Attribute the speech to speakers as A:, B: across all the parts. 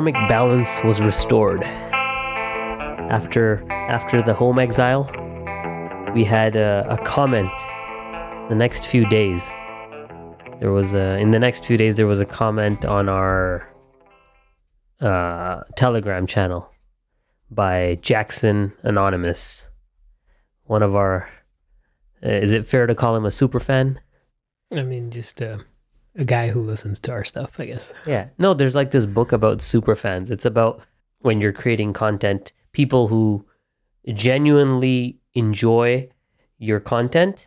A: karmic balance was restored. After after the home exile, we had a, a comment. The next few days, there was a in the next few days there was a comment on our uh, Telegram channel by Jackson Anonymous, one of our. Uh, is it fair to call him a super fan?
B: I mean, just uh, a guy who listens to our stuff, I guess.
A: Yeah. No, there's like this book about super fans. It's about when you're creating content, people who genuinely enjoy your content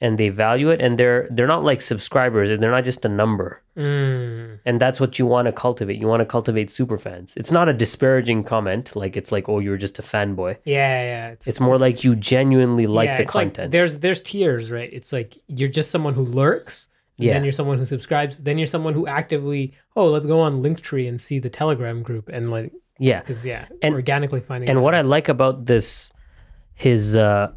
A: and they value it and they're they're not like subscribers, they're not just a number.
B: Mm.
A: And that's what you want to cultivate. You want to cultivate super fans. It's not a disparaging comment like it's like oh you're just a fanboy.
B: Yeah, yeah.
A: It's more like you genuinely like
B: yeah,
A: the
B: it's like
A: content.
B: there's there's tiers, right? It's like you're just someone who lurks.
A: Yeah.
B: Then you're someone who subscribes. Then you're someone who actively, oh, let's go on Linktree and see the Telegram group and like,
A: yeah.
B: because yeah,
A: And-
B: organically finding.
A: And what I like about this, his uh,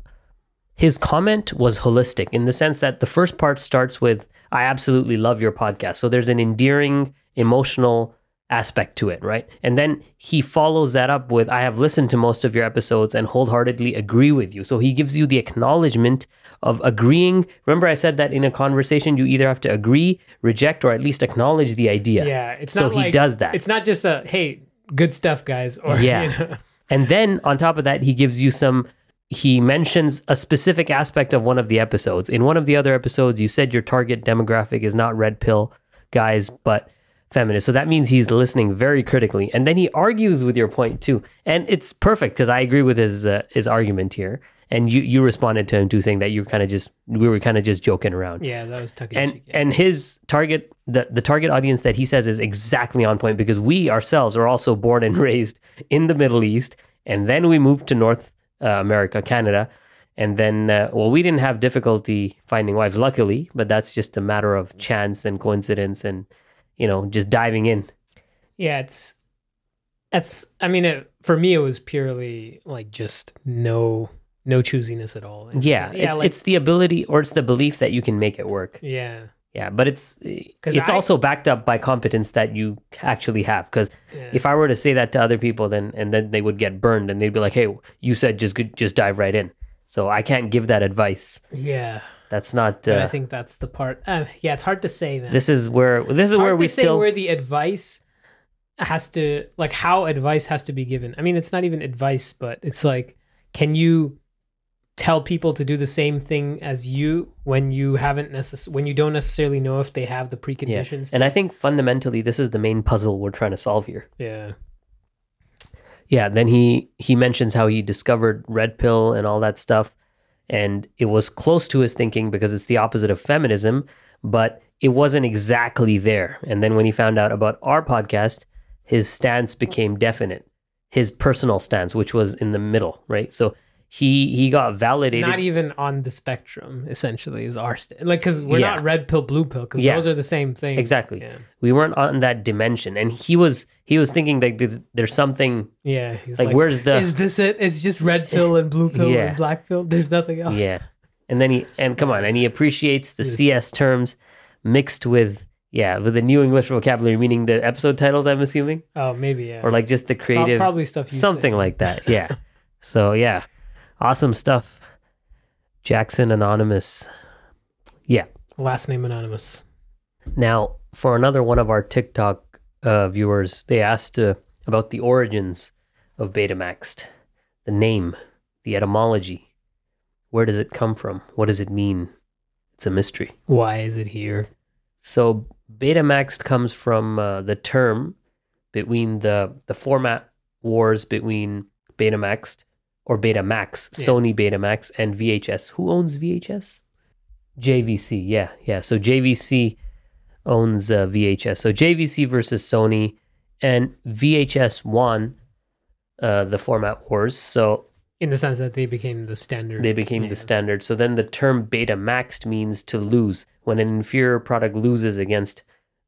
A: his comment was holistic in the sense that the first part starts with "I absolutely love your podcast," so there's an endearing, emotional aspect to it, right? And then he follows that up with "I have listened to most of your episodes and wholeheartedly agree with you." So he gives you the acknowledgement of agreeing. Remember, I said that in a conversation, you either have to agree, reject, or at least acknowledge the idea.
B: yeah, it's
A: so
B: not
A: he
B: like,
A: does that.
B: It's not just a hey, good stuff, guys. Or
A: Yeah.
B: you know,
A: And then on top of that, he gives you some. He mentions a specific aspect of one of the episodes. In one of the other episodes, you said your target demographic is not red pill guys, but feminists. So that means he's listening very critically. And then he argues with your point too. And it's perfect because I agree with his uh, his argument here. And you you responded to him too, saying that you're kind of just we were kind of just joking around
B: yeah, that was tuck in
A: and
B: yeah.
A: and his target the, the target audience that he says is exactly on point because we ourselves are also born and raised in the middle east and then we moved to north uh, america canada and then uh, well we didn't have difficulty finding wives luckily but that's just a matter of chance and coincidence and you know just diving in
B: yeah, it's it's. I mean, it, for me, it was purely like just no no choosiness at all. It's,
A: yeah,
B: uh,
A: it's,
B: like,
A: it's the ability or it's the belief that you can make it work
B: yeah,
A: yeah but it's it's
B: I-
A: also backed up by competence that you actually have because
B: yeah.
A: if I were to say that to other people, then and then they would get burned, and they'd be like, "Hey, you said just just dive right in." So I can't give that advice.
B: yeah.
A: That's not.
B: And I
A: Uh,
B: think that's the part. Uh, yeah, it's hard to say, man.
A: this is where this is
B: It's
A: where we
B: to say
A: still.
B: where the advice has to like how advice has to be given. I mean, it's not even advice, but it's like, can you tell people to do the same thing as you when you haven't necess- when you don't necessarily know if they have the
A: yeah,
B: preconditions?
A: and I think fundamentally this is the main puzzle we're trying to solve here.
B: yeah,
A: Yeah. Then he he mentions how he discovered red pill and all that stuff, and it was close to his thinking because it's the opposite of feminism, but it wasn't exactly there. And then when he found out about our podcast, his stance became definite. His personal stance, which was in the middle, right? So he he got validated.
B: not even on the spectrum. Essentially, is our st- like because we're
A: Yeah.
B: not red pill, blue pill because
A: Yeah.
B: those are the same thing.
A: exactly.
B: Yeah,
A: We weren't on that dimension, and he was he was thinking like there's- there's something
B: yeah. He's
A: like, where's the
B: is this it? It's just red pill and blue pill and black pill. There's nothing else.
A: yeah and then he and come on and he appreciates the cs terms mixed with yeah with the new english vocabulary meaning the episode titles i'm assuming
B: Oh, maybe yeah.
A: or like just the creative
B: probably stuff you
A: something
B: say.
A: like that yeah so yeah awesome stuff. Jackson anonymous. Yeah.
B: Last name anonymous.
A: now for another one of our tiktok uh, viewers they asked uh, about the origins of betamax the name the etymology. Where does it come from? What does it mean? It's a mystery.
B: Why is it here?
A: So Betamax comes from uh, the term between the the format wars between Betamax or Betamax,
B: Yeah.
A: Sony Betamax and VHS. Who owns VHS? JVC. Yeah, yeah. So JVC owns uh, VHS. So JVC versus Sony and VHS won uh, the format wars. So
B: In the sense that they became the standard.
A: they became
B: Yeah.
A: the standard. So then the term beta maxed means to lose when an inferior product loses against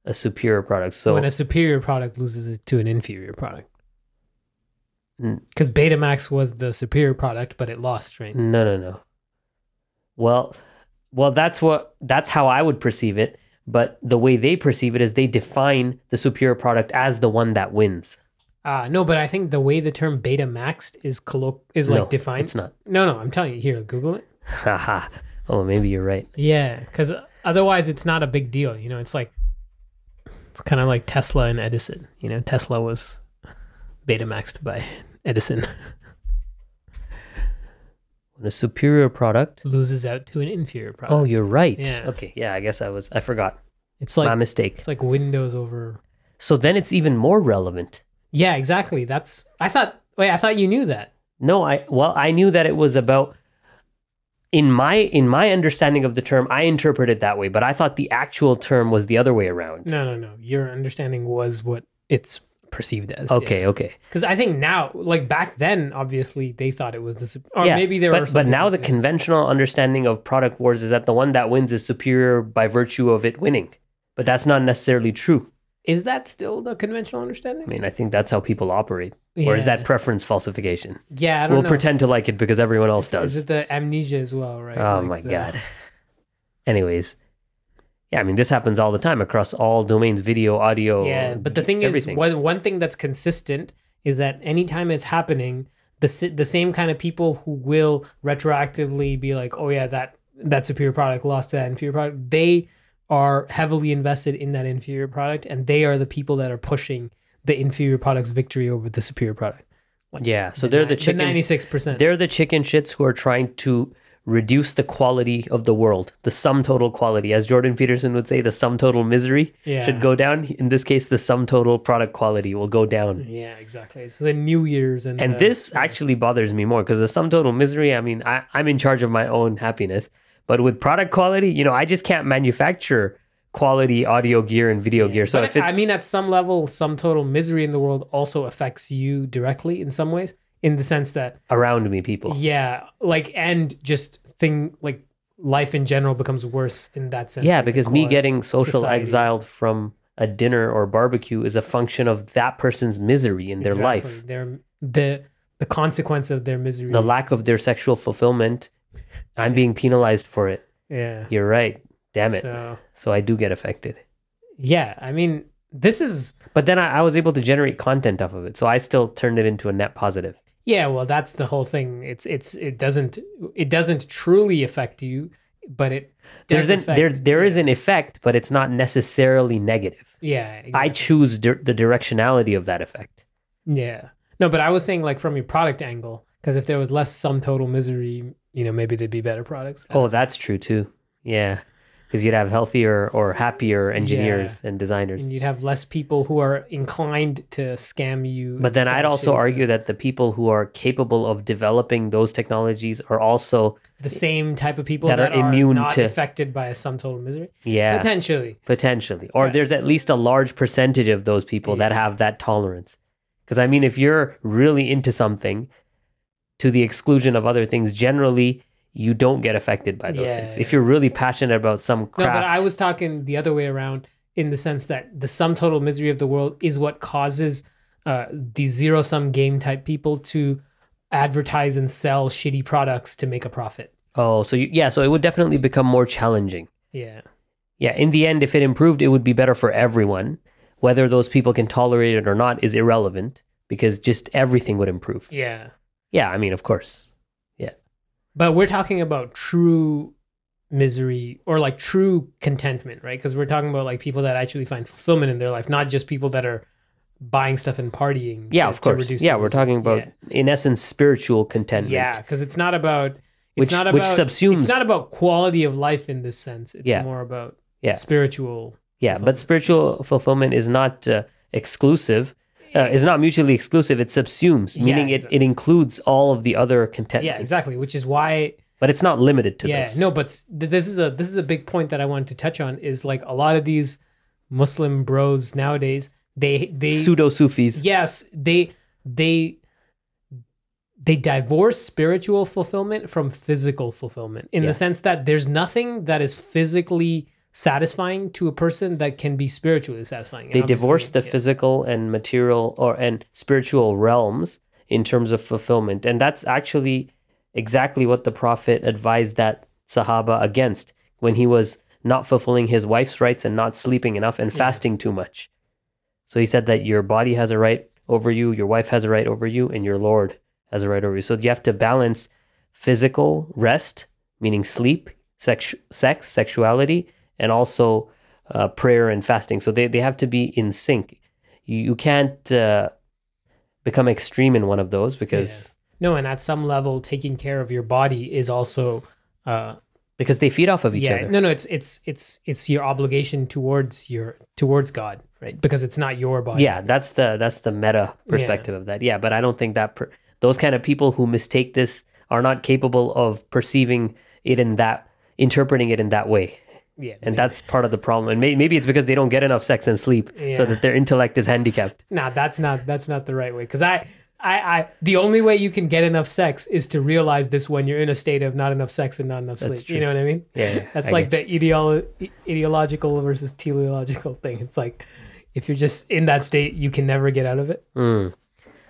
A: a superior product. So
B: when a superior product loses it to an inferior product.
A: Mm.
B: Because Betamax was the superior product, but it lost, right?
A: no, no, no. Well, well, that's what that's how I would perceive it. but the way they perceive it is they define the superior product as the one that wins.
B: Uh, no, but I think the way the term beta maxed is colloq- is like
A: No,
B: defined.
A: It's not.
B: No, no, I'm telling you. Here, Google it.
A: Haha. oh, maybe you're right.
B: Yeah, because otherwise it's not a big deal. You know, it's like it's kind of like Tesla and Edison. You know, Tesla was beta maxed by Edison,
A: When a superior product.
B: loses out to an inferior product.
A: Oh, you're right.
B: Yeah.
A: Okay. Yeah, I guess I was. I forgot.
B: it's like My
A: mistake.
B: it's like Windows over.
A: So then it's even more relevant.
B: Yeah, exactly. That's I thought. Wait, I thought you knew that.
A: No, I well, I knew that it was about in my in my understanding of the term, I interpret it that way, but I thought the actual term was the other way around.
B: No, no, no. Your understanding was what it's perceived as.
A: Okay, okay.
B: Because I think now, like back then, obviously they thought it was the. Or
A: yeah,
B: maybe there were.
A: but, but now the
B: people-
A: conventional understanding of product wars is that the one that wins is superior by virtue of it winning. But that's not necessarily true.
B: is that still the conventional understanding?
A: I mean, I think that's how people operate. Or is that preference falsification?
B: Yeah, I don't
A: We'll
B: know.
A: pretend to like it because everyone else
B: Is
A: does.
B: it the amnesia as well, right?
A: Oh
B: Like
A: my
B: the-
A: god. Anyways, yeah, I mean this happens all the time across all domains, video, audio.
B: Yeah, but the thing
A: everything.
B: is, one one thing that's consistent is that anytime it's happening, the the same kind of people who will retroactively be like, oh yeah, that that superior product lost to that inferior product, they are heavily invested in that inferior product, and they are the people that are pushing the inferior product's victory over the superior product.
A: yeah, so they're the chicken.
B: ninety six percent.
A: They're the chicken shits who are trying to reduce the quality of the world, the sum total quality, as Jordan Peterson would say, the sum total misery
B: Yeah.
A: should go down. In this case, the sum total product quality will go down.
B: Yeah, exactly. So the New Year's and
A: And
B: the-
A: this actually bothers me more because the sum total misery, I mean, I, I'm in charge of my own happiness. But with product quality, you know, I just can't manufacture quality audio gear and video gear. So
B: But
A: if it's,
B: I mean, at some level, some total misery in the world also affects you directly in some ways, in the sense that
A: around me, people.
B: yeah, like and just thing like life in general becomes worse in that sense.
A: Yeah,
B: like
A: because me getting social
B: society.
A: exiled from a dinner or barbecue is a function of that person's misery in their
B: Exactly.
A: life.
B: their the the consequence of their misery.
A: The lack of their sexual fulfillment, I'm being penalized for it.
B: yeah,
A: You're right. Damn it. So,
B: So
A: I do get affected.
B: yeah, I mean, this is
A: But then I, I was able to generate content off of it. So I still turned it into a net positive.
B: Yeah. Well, that's the whole thing. It's it's it doesn't it doesn't truly affect you, but it
A: There's an,
B: affect-
A: there there is an effect, but it's not necessarily negative.
B: yeah.
A: I choose dir- the directionality of that effect.
B: Yeah. No, but I was saying like from your product angle, because if there was less sum total misery, you know, maybe there'd be better products.
A: Oh, that's true too. Yeah. Because you'd have healthier or happier engineers and designers.
B: And you'd have less people who are inclined to scam you.
A: But then I'd also argue that the people who are capable of developing those technologies are also,
B: the same type of people
A: that
B: that,
A: are immune
B: not
A: to-
B: affected by a sum total misery.
A: yeah,
B: Potentially.
A: potentially. Or there's at least a large percentage of those people that have that tolerance. Because I mean, if you're really into something to the exclusion of other things, generally you don't get affected by those
B: Yeah,
A: things.
B: yeah.
A: If you're really passionate about some craft.
B: No, but I was talking the other way around in the sense that the sum total misery of the world is what causes uh, the zero sum game type people to advertise and sell shitty products to make a profit.
A: oh, so you, yeah, so it would definitely become more challenging.
B: Yeah.
A: Yeah, in the end, if it improved, it would be better for everyone. Whether those people can tolerate it or not is irrelevant because just everything would improve.
B: Yeah.
A: Yeah, I mean, of course.
B: But we're talking about true misery or like true contentment, right? Because we're talking about like people that actually find fulfillment in their life, not just people that are buying stuff and partying.
A: Yeah,
B: to-
A: of course. Yeah, we're talking about,
B: Yeah.
A: in essence, spiritual contentment.
B: Yeah, because it's not about it's
A: Which-
B: not about
A: which subsumes-
B: it's not about quality of life in this sense. It's
A: Yeah.
B: more about
A: Yeah.
B: spiritual.
A: Yeah, but spiritual fulfillment is not uh, exclusive. Uh, is not mutually exclusive. It subsumes, meaning it,
B: exactly.
A: it includes all of the other contentments.
B: Yeah, exactly. Which is why
A: But it's not limited to
B: yeah
A: those.
B: no but th- this is a this is a big point that i wanted to touch on is like a lot of these muslim bros nowadays they they
A: Pseudo Sufis.
B: yes they they they divorce spiritual fulfillment from physical fulfillment in
A: Yeah.
B: the sense that there's nothing that is physically satisfying to a person that can be spiritually satisfying And
A: they divorce the
B: yeah.
A: physical and material or and spiritual realms in terms of fulfillment and that's actually exactly what the prophet advised that sahaba against when he was not fulfilling his wife's rights and not sleeping enough and
B: Yeah.
A: fasting too much. So he said that your body has a right over you, your wife has a right over you, and your Lord has a right over you. So you have to balance physical rest, meaning sleep, sex, sex sexuality, and also uh, prayer and fasting. So they, they have to be in sync. You, you can't uh, become extreme in one of those because
B: No, and at some level, taking care of your body is also, uh,
A: because they feed off of each
B: yeah,
A: other.
B: no, no, it's it's it's it's your obligation towards your towards God, right? Because it's not your body.
A: Yeah, that's the that's the meta perspective of that. Yeah, but I don't think that per- those kind of people who mistake this are not capable of perceiving it in that interpreting it in that way.
B: Yeah,
A: And that's part of the problem. And may- maybe it's because they don't get enough sex and sleep so that their intellect is handicapped.
B: nah, that's not that's not the right way. Because I, I, I, the only way you can get enough sex is to realize this when you're in a state of not enough sex and not enough
A: That's
B: sleep.
A: true.
B: You know what I mean?
A: Yeah, yeah,
B: That's
A: I
B: like the ideolo- ideological versus teleological thing. It's like if you're just in that state, you can never get out of it.
A: Mm.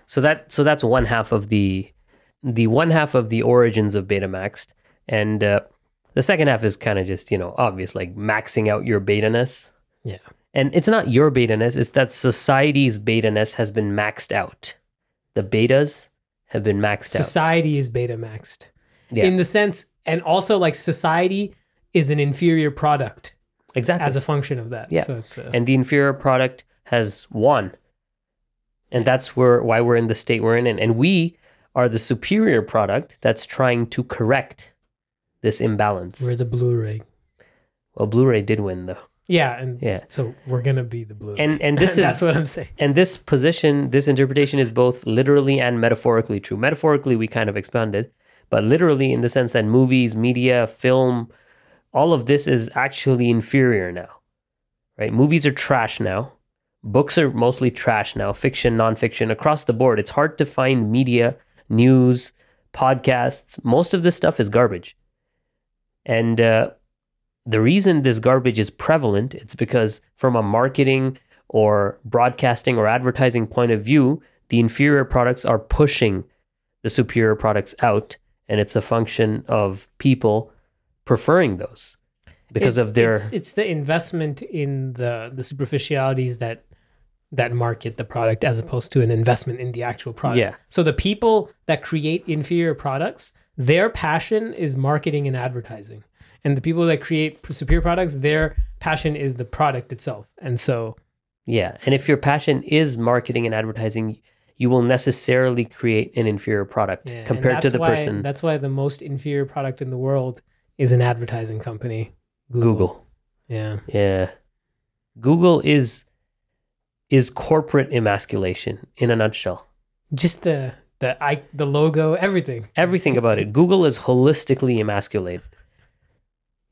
A: So that so that's one half of the the one half of the origins of Betamax, and uh, the second half is kind of just you know obvious, like maxing out your betaness.
B: Yeah.
A: And it's not your betaness; it's that society's betaness has been maxed out. The betas have been maxed out.
B: Society is beta maxed
A: Yeah,
B: in the sense, and also like society is an inferior product
A: exactly.
B: as a function of that.
A: Yeah.
B: So it's uh,
A: and the inferior product has won, and that's where why we're in the state we're in, and, and we are the superior product that's trying to correct this imbalance.
B: we're the Blu-ray.
A: Well, Blu-ray did win though.
B: Yeah, and
A: Yeah.
B: so we're gonna be the Blu-ray.
A: And and this is
B: that's what I'm saying.
A: and this position, this interpretation is both literally and metaphorically true. Metaphorically, we kind of expounded, but literally in the sense that movies, media, film, all of this is actually inferior now. Right? Movies are trash now. Books are mostly trash now, fiction, nonfiction, across the board. It's hard to find media, news, podcasts. Most of this stuff is garbage. And uh, the reason this garbage is prevalent, it's because from a marketing or broadcasting or advertising point of view, the inferior products are pushing the superior products out, and it's a function of people preferring those because of their
B: it's, it's the investment in the the superficialities that that market the product as opposed to an investment in the actual product.
A: Yeah.
B: So the people that create inferior products, their passion is marketing and advertising. And the people that create superior products, their passion is the product itself. And so
A: yeah. And if your passion is marketing and advertising, you will necessarily create an inferior product
B: yeah,
A: compared to the
B: why-
A: person
B: That's why the most inferior product in the world is an advertising company.
A: Google.
B: Yeah.
A: Yeah. Google is is corporate emasculation in a nutshell.
B: Just the the I the logo, everything.
A: everything about it. Google is holistically emasculated.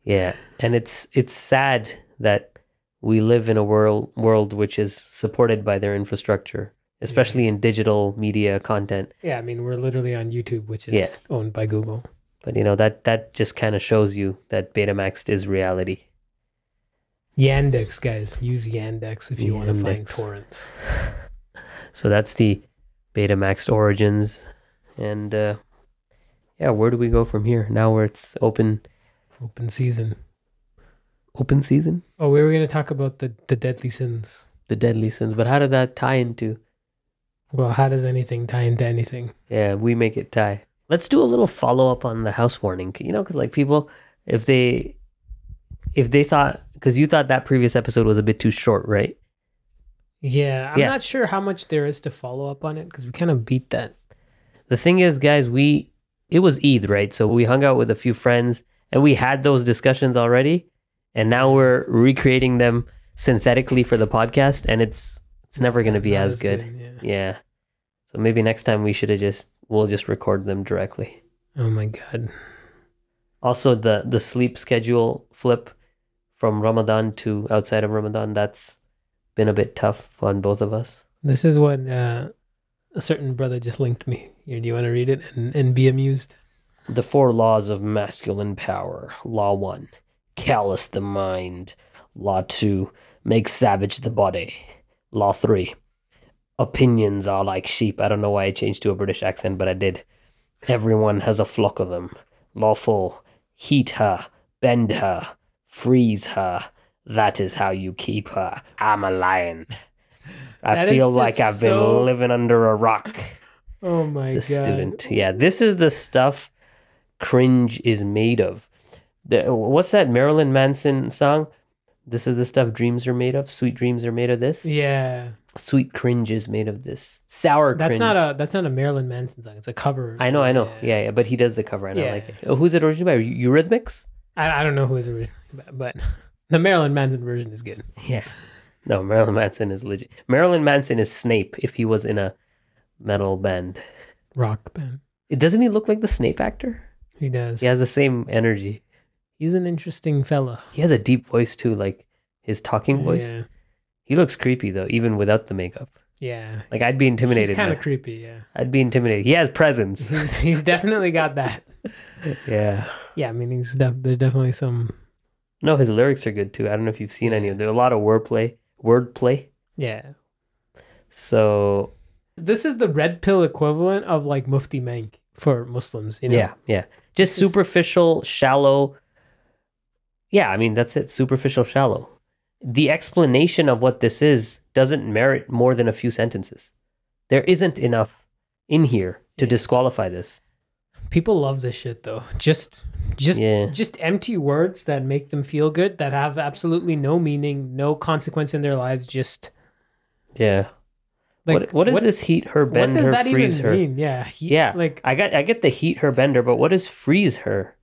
A: Yeah, and it's it's sad that we live in a world world which is supported by their infrastructure, especially in digital media content.
B: Yeah, I mean we're literally on YouTube, which is
A: Yeah.
B: owned by Google.
A: But you know that that just kind of shows you that Betamax is reality.
B: Yandex, guys, use Yandex if you want to find torrents.
A: So that's the Betamax origins, and uh, yeah, where do we go from here? Now where it's open
B: Open season.
A: open season,
B: Oh, we were gonna talk about the the deadly sins.
A: the deadly sins. But how did that tie into?
B: Well, how does anything tie into anything?
A: Yeah, we make it tie. Let's do a little follow up on the house warning. You know, because like people, if they, if they thought, because you thought that previous episode was a bit too short, right?
B: Yeah, I'm
A: Yeah.
B: not sure how much there is to follow up on it because we kind of beat that.
A: The thing is, guys, we it was Eid, right? So we hung out with a few friends and we had those discussions already, and now mm-hmm. we're recreating them synthetically for the podcast, and it's it's never going to be
B: Not
A: as good.
B: yeah.
A: Yeah. So maybe next time we should have just we'll just record them directly.
B: Oh my god.
A: Also, the the sleep schedule flip from Ramadan to outside of Ramadan that's been a bit tough on both of us.
B: This is what uh, a certain brother just linked me. Here, do you want to read it and, and be amused?
A: The four laws of masculine power. Law one, callous the mind. Law two, make savage the body. Law three, opinions are like sheep. I don't know why I changed to a British accent, but I did. Everyone has a flock of them. Law four, heat her, bend her, Freeze her. That is how you keep her. I'm a lion. I
B: That
A: feel like I've been living under a rock.
B: Oh my
A: the
B: god.
A: student. Yeah, this is the stuff cringe is made of. The, what's that Marilyn Manson song? This is the stuff dreams are made of. Sweet dreams are made of this.
B: Yeah.
A: Sweet cringe is made of this. Sour
B: That's
A: cringe.
B: not a that's not a Marilyn Manson song. It's a cover.
A: I know, I know. Yeah, yeah, but he does the cover and I
B: Yeah.
A: like it. Oh, who's it originally by? Eurythmics?
B: I, I don't know who is originally, but the Marilyn Manson version is good.
A: Yeah. No, Marilyn Manson is legit. Marilyn Manson is Snape if he was in a metal band.
B: Rock band.
A: It doesn't he look like the Snape actor?
B: He does.
A: He has the same energy.
B: He's an interesting fella.
A: He has a deep voice too, like his talking voice.
B: Yeah.
A: He looks creepy though, even without the makeup.
B: Yeah.
A: Like I'd be intimidated.
B: He's kind of creepy. Yeah.
A: I'd be intimidated. He has presence.
B: He's, he's definitely got that.
A: yeah.
B: Yeah. I mean, he's def- there's definitely some.
A: No, his lyrics are good too. I don't know if you've seen any of them. There's a lot of wordplay. Wordplay.
B: Yeah.
A: So
B: This is the red pill equivalent of like Mufti Menk for Muslims. You know?
A: yeah, yeah. Just
B: It's-
A: superficial, shallow. Yeah, I mean that's it. Superficial, shallow. The explanation of what this is doesn't merit more than a few sentences. There isn't enough in here to
B: Yeah.
A: disqualify this.
B: People love this shit though. Just, just,
A: Yeah.
B: just empty words that make them feel good that have absolutely no meaning, no consequence in their lives. Just
A: Yeah.
B: like
A: what what is this heat her
B: What
A: bend
B: does
A: her
B: that
A: freeze
B: even
A: her?
B: mean? Yeah. He,
A: Yeah.
B: Like
A: I got I get the heat her bender, but what does freeze her?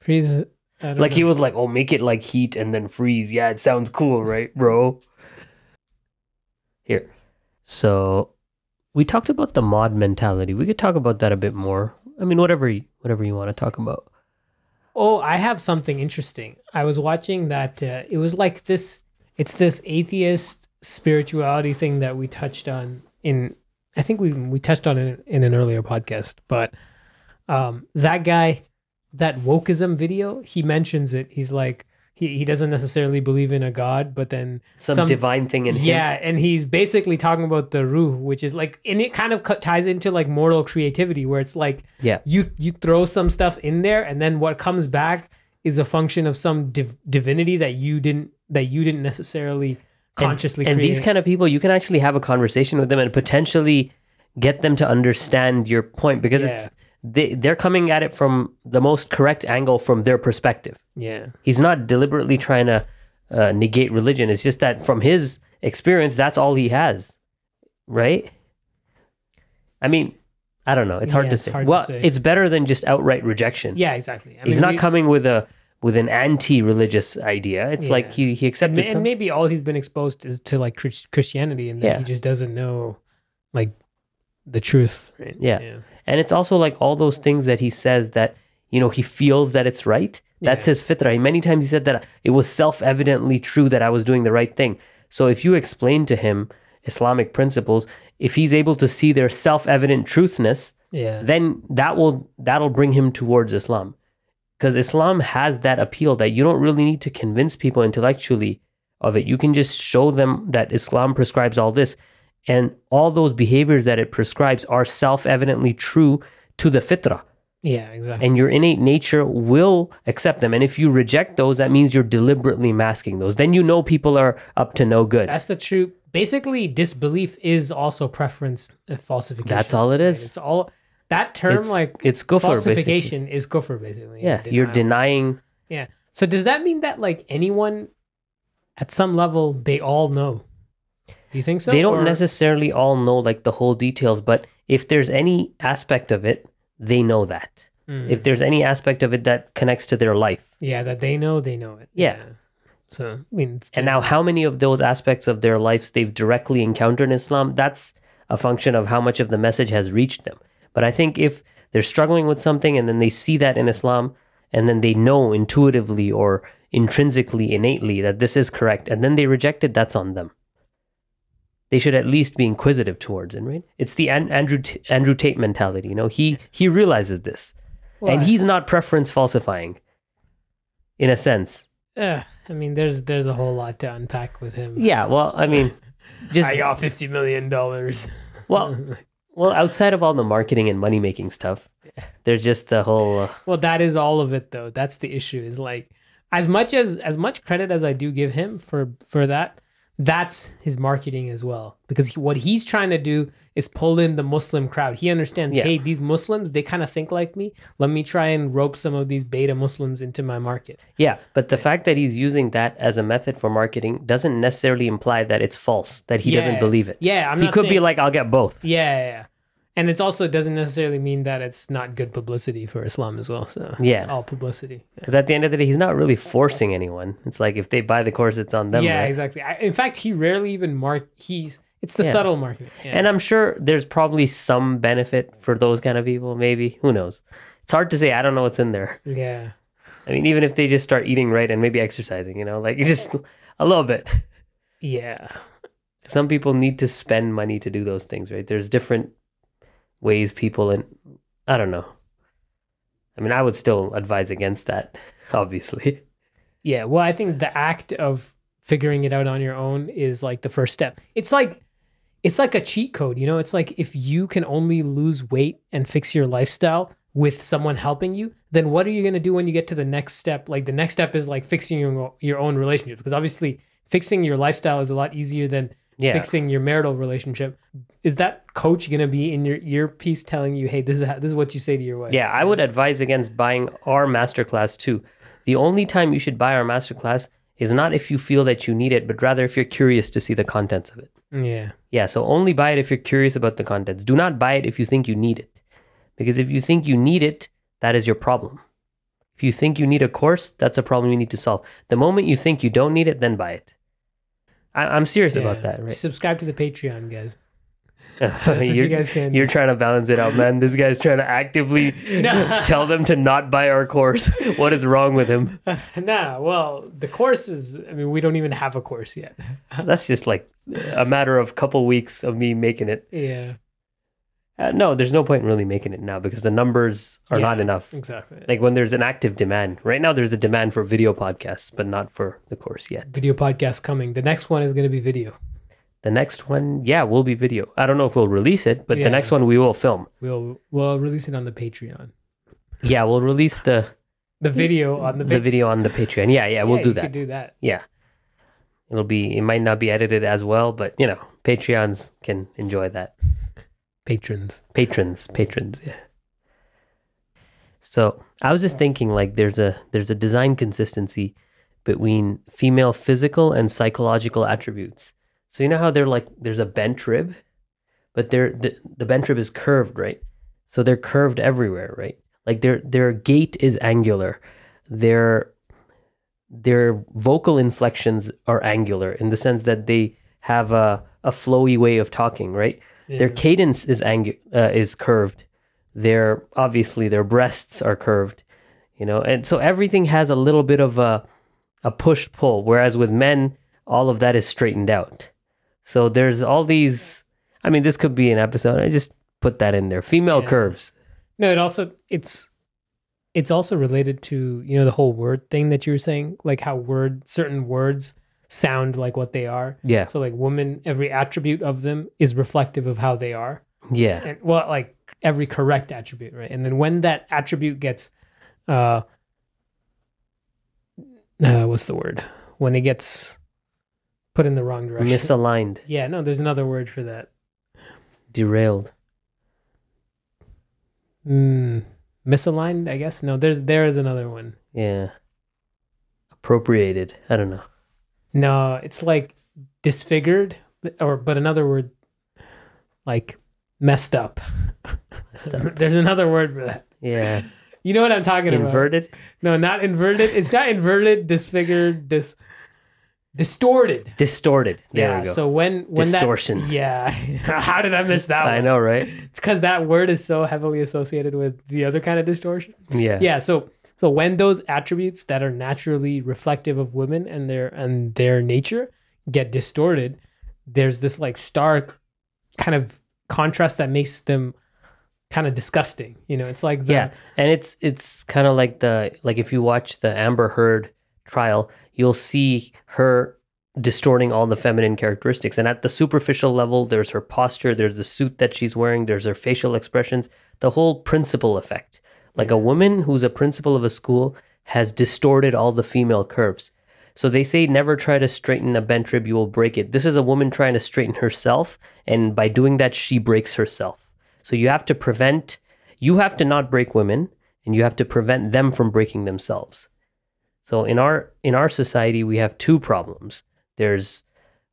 B: freeze.
A: Like he was like, "Oh, make it like heat and then freeze." Yeah, it sounds cool, right, bro? Here. So, we talked about the mod mentality. We could talk about that a bit more. I mean, whatever you, whatever you want to talk about.
B: Oh, I have something interesting. I was watching that. Uh, it was like this. It's this atheist spirituality thing that we touched on in. I think we we touched on it in an earlier podcast. But um, that guy, that wokeism video, he mentions it. He's like he he doesn't necessarily believe in a god, but then
A: Some, divine thing in him.
B: yeah, and he's basically talking about the ruh, which is like, and it kind of cut- ties into like mortal creativity, where it's like,
A: Yeah.
B: you you throw some stuff in there, and then what comes back is a function of some div- divinity that you didn't that you didn't necessarily consciously
A: and
B: create.
A: these kind of people, you can actually have a conversation with them and potentially get them to understand your point because it's they they're coming at it from the most correct angle from their perspective.
B: yeah,
A: He's not deliberately trying to uh, negate religion. It's just that from his experience, that's all he has, right? I mean, I don't know. It's hard
B: Yeah,
A: to
B: it's
A: say.
B: hard to
A: well,
B: say.
A: it's better than just outright rejection.
B: yeah, exactly. I
A: He's
B: mean,
A: not
B: we-
A: coming with a with an anti-religious idea. It's like he he accepted
B: and
A: some.
B: maybe all he's been exposed to is to like Christianity, and then
A: Yeah.
B: he just doesn't know like the truth. Right?
A: Yeah. And it's also like all those things that he says that, you know, he feels that it's right. That's
B: Yeah.
A: his fitra. Many times he said that it was self evidently true that I was doing the right thing. So if you explain to him Islamic principles, if he's able to see their self evident truthness,
B: yeah.
A: then that will that'll bring him towards Islam. Because Islam has that appeal that you don't really need to convince people intellectually of it. You can just show them that Islam prescribes all this. And all those behaviors that it prescribes are self evidently true to the fitrah.
B: Yeah, exactly.
A: And your innate nature will accept them. And if you reject those, that means you're deliberately masking those. Then you know people are up to no good.
B: That's the true. Basically, disbelief is also preference uh, falsification.
A: That's all it is.
B: It's all that term
A: It's-
B: like
A: it's kufr, basically.
B: falsification is kufr basically.
A: Yeah, you're denying.
B: Yeah. So does that mean that like anyone at some level they all know? Do you think so?
A: they don't
B: Or-
A: necessarily all know like the whole details, but if there's any aspect of it, they know that.
B: Mm.
A: If there's any aspect of it that connects to their life.
B: yeah, that they know, they know it.
A: Yeah.
B: So I mean,
A: And now, how many of those aspects of their lives they've directly encountered in Islam, that's a function of how much of the message has reached them. But I think if they're struggling with something and then they see that in Islam and then they know intuitively or intrinsically, innately that this is correct and then they reject it, that's on them. They should at least be inquisitive towards it, right? It's the An- Andrew T- Andrew Tate mentality, you know. He he realizes this,
B: Well,
A: and he's not preference falsifying, in a sense.
B: uh, I mean, there's there's a whole lot to unpack with him.
A: Yeah, well, I mean, just
B: I got fifty million dollars.
A: well, well, outside of all the marketing and money making stuff, there's just the whole. Uh,
B: Well, that is all of it, though. That's the issue. Is like, as much as as much credit as I do give him for for that, that's his marketing as well. Because he, what he's trying to do is pull in the muslim crowd. He understands
A: Yeah.
B: hey these muslims they kind of think like me. Let me try and rope some of these beta muslims into my market.
A: Yeah, but the fact that he's using that as a method for marketing doesn't necessarily imply that it's false, that he doesn't believe it.
B: yeah i'm
A: he could be like, I'll get both.
B: yeah, yeah, yeah and it's also doesn't necessarily mean that it's not good publicity for islam as well so
A: Yeah.
B: all publicity
A: Because at the end of the day, he's not really forcing anyone. It's like if they buy the course, it's on them.
B: yeah
A: right?
B: exactly I, in fact he rarely even mark he's it's the
A: Yeah.
B: subtle marketing yeah.
A: And I'm sure there's probably some benefit for those kind of people, maybe. Who knows? It's hard to say. I don't know what's in there.
B: yeah
A: I mean, even if they just start eating right and maybe exercising, you know, like just a little bit.
B: yeah
A: Some people need to spend money to do those things, right? There's different ways people, and I don't know. I mean, I would still advise against that, obviously.
B: Yeah, well, I think the act of figuring it out on your own is like the first step. It's like it's like a cheat code, you know? It's like if you can only lose weight and fix your lifestyle with someone helping you, then what are you going to do when you get to the next step? Like the next step is like fixing your your own relationship because obviously fixing your lifestyle is a lot easier than
A: Yeah.
B: fixing your marital relationship. Is that coach going to be in your earpiece telling you, "Hey, this is how, this is what you say to your wife"?
A: Yeah, I would advise against buying our masterclass too. The only time you should buy our masterclass is not if you feel that you need it, but rather if you're curious to see the contents of it.
B: Yeah.
A: Yeah, so only buy it if you're curious about the contents. Do not buy it if you think you need it. Because if you think you need it, that is your problem. If you think you need a course, that's a problem you need to solve. The moment you think you don't need it, then buy it. I, I'm serious about that, right?
B: Subscribe to the Patreon, guys. You guys can.
A: you're trying to balance it out, man. This guy's trying to actively
B: No.
A: tell them to not buy our course. What is wrong with him?
B: nah, well, the course is. I mean, we don't even have a course yet.
A: That's just like a matter of couple weeks of me making it.
B: Yeah,
A: Uh, no, there's no point in really making it now because the numbers are not enough.
B: exactly.
A: Like when there's an active demand. Right now, there's a demand for video podcasts, but not for the course yet.
B: video podcast coming. The next one is going to be video.
A: The next one, yeah, will be video. I don't know if we'll release it, but
B: Yeah.
A: the next one we will film.
B: We'll we'll release it on the Patreon.
A: Yeah, we'll release the
B: The video on the,
A: the video on the Patreon. Yeah, yeah, we'll
B: Yeah,
A: do that.
B: Could do that.
A: Yeah. It'll be it might not be edited as well, but you know, Patreons can enjoy that.
B: Patrons.
A: Patrons, patrons, yeah. So I was just thinking like there's a there's a design consistency between female physical and psychological attributes. So you know how they're like there's a bent rib, but they're the, the bent rib is curved, right? So they're curved everywhere, right? Like their their gait is angular. Their their vocal inflections are angular in the sense that they have a, a flowy way of talking, right? Their cadence is angu- uh, is curved. Their obviously their breasts are curved, you know, and so everything has a little bit of a a push pull. Whereas with men, all of that is straightened out. So there's all these. I mean, this could be an episode. I just put that in there. Female
B: Yeah.
A: curves.
B: No, it also it's it's also related to you know the whole word thing that you were saying, like how word certain words sound like what they are.
A: Yeah,
B: So like women, every attribute of them is reflective of how they are.
A: yeah,
B: and well like every correct attribute right? And then when that attribute gets uh uh what's the word? When it gets put in the wrong direction.
A: Misaligned,
B: yeah no there's another word for that.
A: Derailed.
B: mm, misaligned i guess? No there's there is another one.
A: Yeah, appropriated. I don't know.
B: No it's like disfigured or but another word like messed up
A: Messed up.
B: there's another word for that
A: Yeah,
B: you know what i'm talking about
A: inverted.
B: No, not inverted. It's not inverted, disfigured, dis distorted.
A: Distorted. There
B: yeah.
A: we go.
B: So when when
A: Distortion.
B: that yeah, how did I miss that?
A: I know, right?
B: It's because that word is so heavily associated with the other kind of distortion.
A: Yeah.
B: Yeah. So so when those attributes that are naturally reflective of women and their and their nature get distorted, there's this like stark kind of contrast that makes them kind of disgusting. You know, it's like the,
A: Yeah, and it's it's kind of like the like if you watch the Amber Heard trial, you'll see her distorting all the feminine characteristics. And at the superficial level, there's her posture, there's the suit that she's wearing, there's her facial expressions, the whole principal effect. Like a woman who's a principal of a school has distorted all the female curves. So they say never try to straighten a bent rib, you will break it. This is a woman trying to straighten herself, and by doing that, she breaks herself. So you have to prevent, you have to not break women, and you have to prevent them from breaking themselves. So in our in our society, we have two problems. There's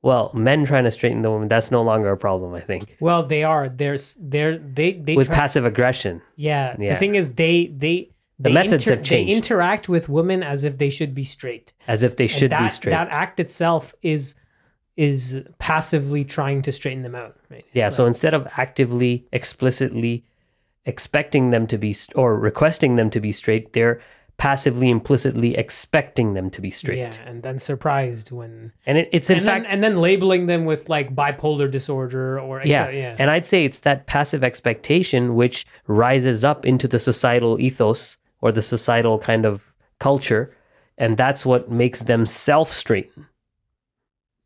A: well, men trying to straighten the woman, that's no longer a problem, I think.
B: Well, they are. There's they're they they
A: With
B: try-
A: passive aggression.
B: yeah.
A: Yeah.
B: The thing is, they they
A: The
B: they
A: methods have changed.
B: They interact with women as if they should be straight.
A: As if they
B: And
A: should
B: that,
A: be straight.
B: That act itself is is passively trying to straighten them out. Right.
A: Yeah,
B: like-
A: so instead of actively, explicitly expecting them to be or requesting them to be straight, they're passively, implicitly expecting them to be straight.
B: Yeah, and then surprised when
A: And it, it's in
B: and
A: fact,
B: then, and then labeling them with like bipolar disorder or
A: yeah,
B: yeah.
A: and I'd say it's that passive expectation which rises up into the societal ethos or the societal kind of culture, and that's what makes them self straighten.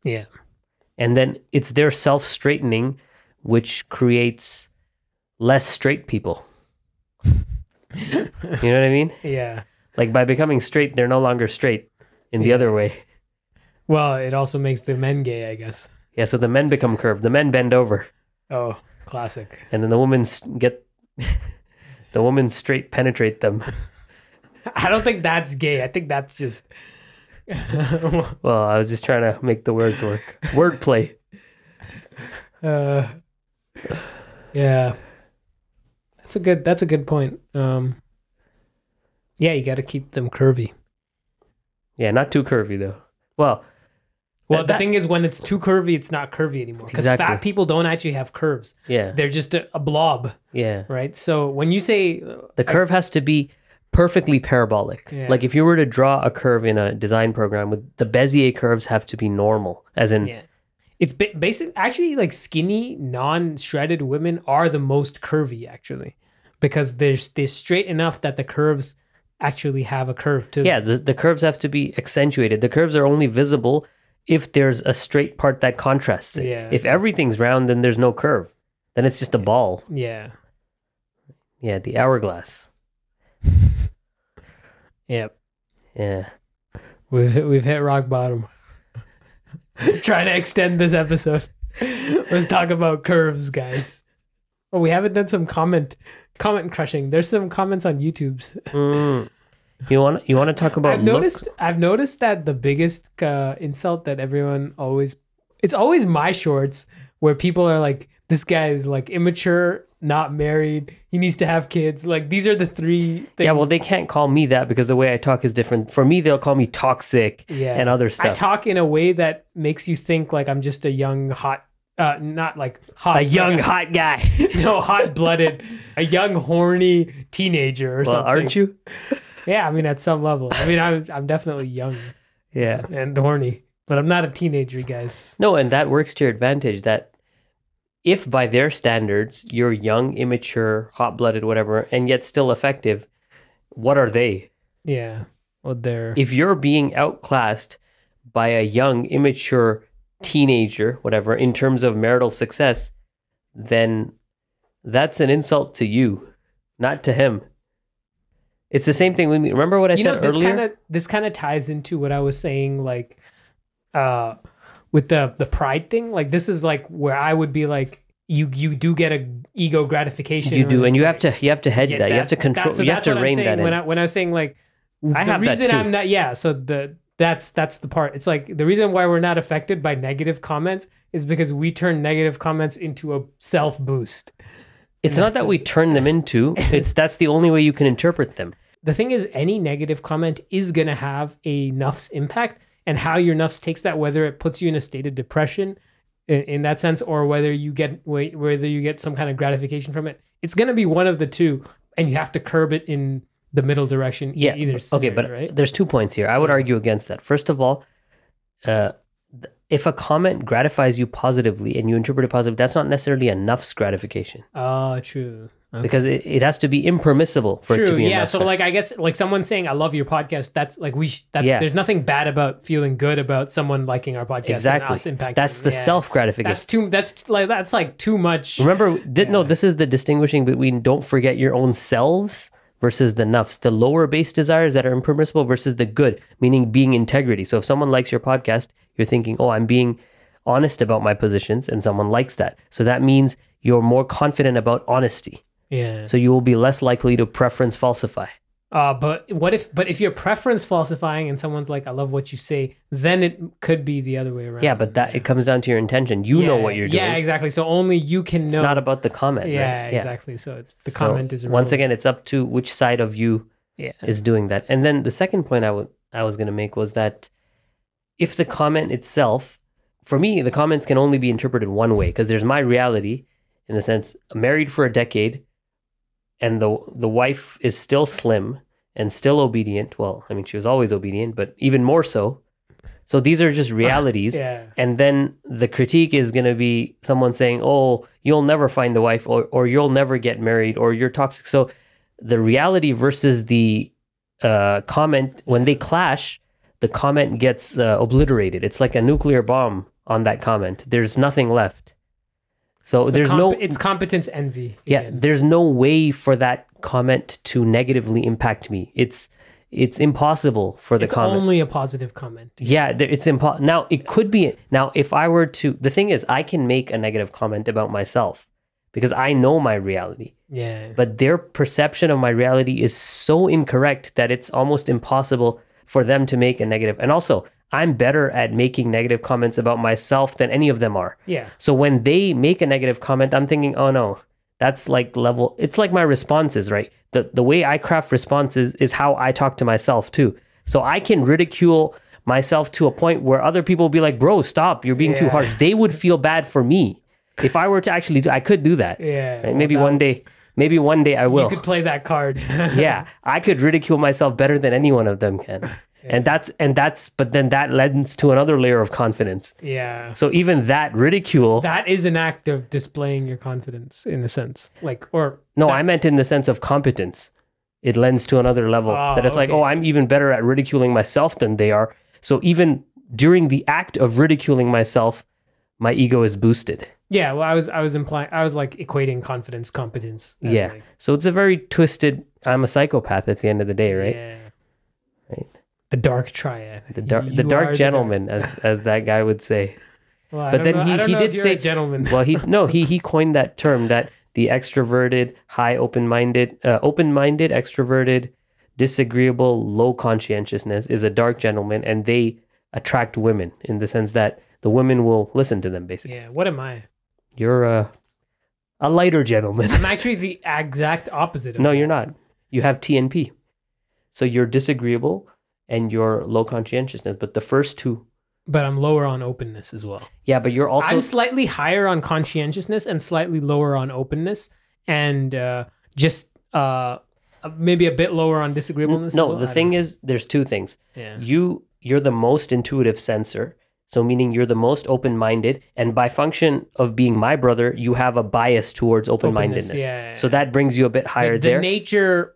B: yeah.
A: And then it's their self straightening which creates less straight people. you know what I mean?
B: Yeah.
A: Like by becoming straight, they're no longer straight in the
B: Yeah.
A: other way.
B: Well, it also makes the men gay, I guess.
A: Yeah, so the men become curved. The men bend over,
B: Oh, classic.
A: and then the women get the women straight penetrate them.
B: I don't think that's gay. I think that's just
A: Well, I was just trying to make the words work. Wordplay.
B: uh yeah. That's a good that's a good point. Um yeah, you got to keep them curvy.
A: Yeah, not too curvy though. Well,
B: Well,
A: That-
B: the
A: that-
B: thing is, when it's too curvy, it's not curvy anymore. Because
A: Exactly.
B: fat people don't actually have curves;
A: yeah,
B: they're just a, a blob,
A: yeah.
B: right? So when you say uh,
A: The curve has to be perfectly parabolic.
B: Yeah.
A: Like if you were to draw a curve in a design program, with the Bezier curves have to be normal, as in
B: Yeah. It's ba- basic. Actually, like skinny, non-shredded women are the most curvy, actually, because they're they're straight enough that the curves actually have a curve to them.
A: Yeah, the, the curves have to be accentuated. The curves are only visible if there's a straight part that contrasts it.
B: Yeah,
A: if everything's round, then there's no curve. Then it's just a ball.
B: Yeah.
A: Yeah, the hourglass.
B: Yep.
A: Yeah.
B: We've hit, we've hit rock bottom. Trying to extend this episode. Let's talk about curves, guys. Oh, we haven't done some comment comment crushing. There's some comments on YouTube's.
A: Mm. You want you want to talk about
B: I've
A: look?
B: noticed I've noticed that the biggest uh, insult that everyone always it's always my shorts where people are like this guy is like immature, not married, he needs to have kids. Like these are the three things.
A: Yeah, well, they can't call me that because the way I talk is different. For me, they'll call me toxic
B: yeah.
A: and other stuff.
B: I talk in a way that makes you think like I'm just a young hot uh not like hot
A: a young
B: like
A: hot guy.
B: no hot blooded a young horny teenager or
A: well,
B: something.
A: aren't you?
B: Yeah, I mean at some level. I mean I'm I'm definitely young
A: Yeah.
B: and horny, but I'm not a teenager, guys.
A: No, and that works to your advantage. That if by their standards you're young, immature, hot blooded, whatever, and yet still effective, what are they?
B: Yeah. Well, they're
A: If you're being outclassed by a young, immature teenager, whatever, in terms of marital success, then that's an insult to you, not to him. It's the same thing when remember what I
B: you
A: said
B: know this
A: earlier.
B: kind of this kind of ties into what I was saying like uh with the the pride thing like this is like where I would be like you you do get a ego gratification
A: you do, and you
B: like-
A: have to you have to hedge
B: Yeah,
A: that. You have to control.
B: so
A: you have to rein that in.
B: when I when I was saying like
A: I
B: the
A: have that
B: reason
A: too.
B: I'm not yeah so the that's that's the part it's like the reason why we're not affected by negative comments is because we turn negative comments into a self boost
A: it's not that we turn them into. It's that's the only way you can interpret them.
B: The thing is any negative comment is going to have a nafs impact and how your nafs takes that whether it puts you in a state of depression in, in that sense or whether you get wh- whether you get some kind of gratification from it it's going to be one of the two and you have to curb it in the middle direction
A: Yeah.
B: either
A: okay,
B: scenario,
A: but
B: right
A: there's two points here. I would argue against that. First of all, uh, if a comment gratifies you positively and you interpret it positively, that's not necessarily enough gratification
B: oh true Okay.
A: because it, it has to be impermissible for it to
B: True.
A: be
B: Yeah. So like, I guess like someone saying, "I love your podcast." That's like we. Sh- that's
A: Yeah.
B: there's nothing bad about feeling good about someone liking our podcast
A: exactly.
B: and us impacting.
A: That's the
B: yeah.
A: self gratification.
B: That's too. That's like that's like too much.
A: Remember, th- no, this is the distinguishing between don't forget your own selves versus the nafs, the lower base desires that are impermissible versus the good, meaning being integrity. So if someone likes your podcast, you're thinking, oh, I'm being honest about my positions, and someone likes that. So that means you're more confident about honesty.
B: Yeah.
A: So you will be less likely to preference falsify.
B: Uh, but what if but if you're preference falsifying and someone's like, I love what you say, then it could be the other way around.
A: Yeah, but that it comes down to your intention. You know what you're doing.
B: Yeah, exactly. So only you can know.
A: It's not about the comment.
B: yeah,
A: right?
B: exactly. So the
A: So,
B: comment is
A: once again, it's up to which side of you
B: Yeah.
A: is doing that. And then the second point I would I was going to make was that if the comment itself, for me, the comments can only be interpreted one way because there's my reality, in the sense married for a decade, and the the wife is still slim and still obedient. Well, I mean, she was always obedient, but even more so. So these are just realities.
B: Yeah.
A: And then the critique is going to be someone saying, "Oh, you'll never find a wife, or or you'll never get married, or you're toxic." So the reality versus the uh, comment when they clash, the comment gets uh, obliterated. It's like a nuclear bomb on that comment. There's nothing left. So
B: It's the
A: there's
B: comp-
A: no
B: it's competence envy.
A: yeah,
B: again.
A: there's no way for that comment to negatively impact me. It's it's impossible for the comment.
B: it's
A: comment.
B: only a positive comment.
A: Yeah, there- it's impo- now it could be now if I were to the thing is I can make a negative comment about myself because I know my reality.
B: Yeah.
A: But their perception of my reality is so incorrect that it's almost impossible for them to make a negative. And also, I'm better at making negative comments about myself than any of them are.
B: Yeah.
A: So when they make a negative comment, I'm thinking, "Oh no, that's like level it's like my responses, right? The the way I craft responses is how I talk to myself too. So I can ridicule myself to a point where other people will be like, "Bro, stop. You're being too harsh." They would feel bad for me. If I were to actually do I could do that.
B: Yeah.
A: Right? Maybe one day maybe one day I will.
B: You could play that card.
A: yeah, I could ridicule myself better than any one of them can. And that's and that's but then that lends to another layer of confidence.
B: yeah.
A: So even that ridicule
B: That is an act of displaying your confidence in a sense. Like or
A: No, I meant in the sense of competence. It lends to another level.
B: Oh,
A: that it's like, oh, I'm even better at ridiculing myself than they are. So even during the act of ridiculing myself, my ego is boosted.
B: yeah, well I was I was implying I was like equating confidence competence.
A: yeah.
B: like,
A: So it's a very twisted. I'm a psychopath at the end of the day, right?
B: Yeah. The dark triad.
A: The dark,
B: You
A: the dark gentleman, as as that guy would say.
B: Well,
A: But then
B: know-
A: he- he did say-
B: gentleman.
A: Well, he no, he he coined that term that the extroverted, high open-minded, uh, open-minded, extroverted, disagreeable, low conscientiousness is a dark gentleman, and they attract women in the sense that the women will listen to them. Basically,
B: yeah. What am I?
A: you're a a lighter gentleman.
B: I'm actually the exact opposite. Of
A: no,
B: that.
A: you're not. You have TNP, so you're disagreeable and you're low conscientiousness. But the first two,
B: But I'm lower on openness as well.
A: yeah, but you're also
B: I'm slightly higher on conscientiousness and slightly lower on openness, and uh, just uh, maybe a bit lower on disagreeableness. as
A: no.
B: well.
A: The
B: I
A: thing is, there's two things.
B: yeah,
A: you you're the most intuitive sensor so meaning you're the most open-minded and by function of being my brother you have a bias towards open-mindedness
B: Openness, yeah,
A: so that brings you a bit higher
B: the, the
A: there
B: nature,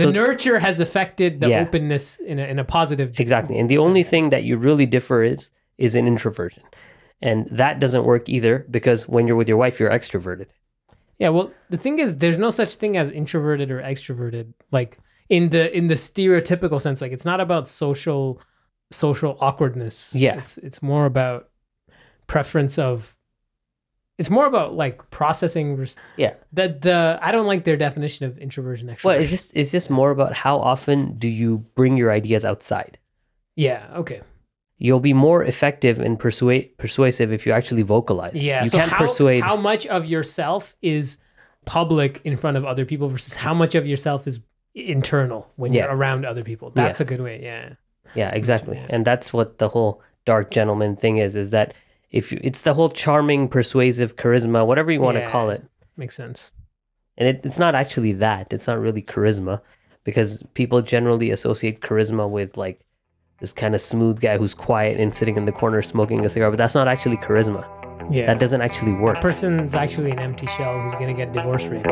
B: the
A: So-
B: nurture has affected the
A: Yeah.
B: openness in a, in a positive.
A: exactly and the only thing that you really differ is is in introversion and that doesn't work either because when you're with your wife you're extroverted
B: Yeah, well, the thing is, there's no such thing as introverted or extroverted. Like in the in the stereotypical sense, like it's not about social social awkwardness.
A: Yeah.
B: it's it's more about preference of. It's more about like processing. res-
A: Yeah.
B: The the I don't like their definition of introversion. Extroversion.
A: well it's just it's just more about how often do you bring your ideas outside
B: yeah. Okay.
A: you'll be more effective and persuade persuasive if you actually vocalize
B: Yeah.
A: you
B: so
A: can't
B: how,
A: persuade
B: how much of yourself is public in front of other people versus how much of yourself is internal when
A: Yeah.
B: you're around other people. That's a good way. Yeah.
A: Yeah, exactly.
B: Yeah.
A: And that's what the whole dark gentleman thing is is that if you, it's the whole charming, persuasive charisma, whatever you want to call it.
B: Makes sense.
A: And it, it's not actually that. It's not really charisma because people generally associate charisma with like this kind of smooth guy who's quiet and sitting in the corner smoking a cigar, but that's not actually charisma.
B: Yeah.
A: That doesn't actually work.
B: person's actually an empty shell who's gonna get divorce rate.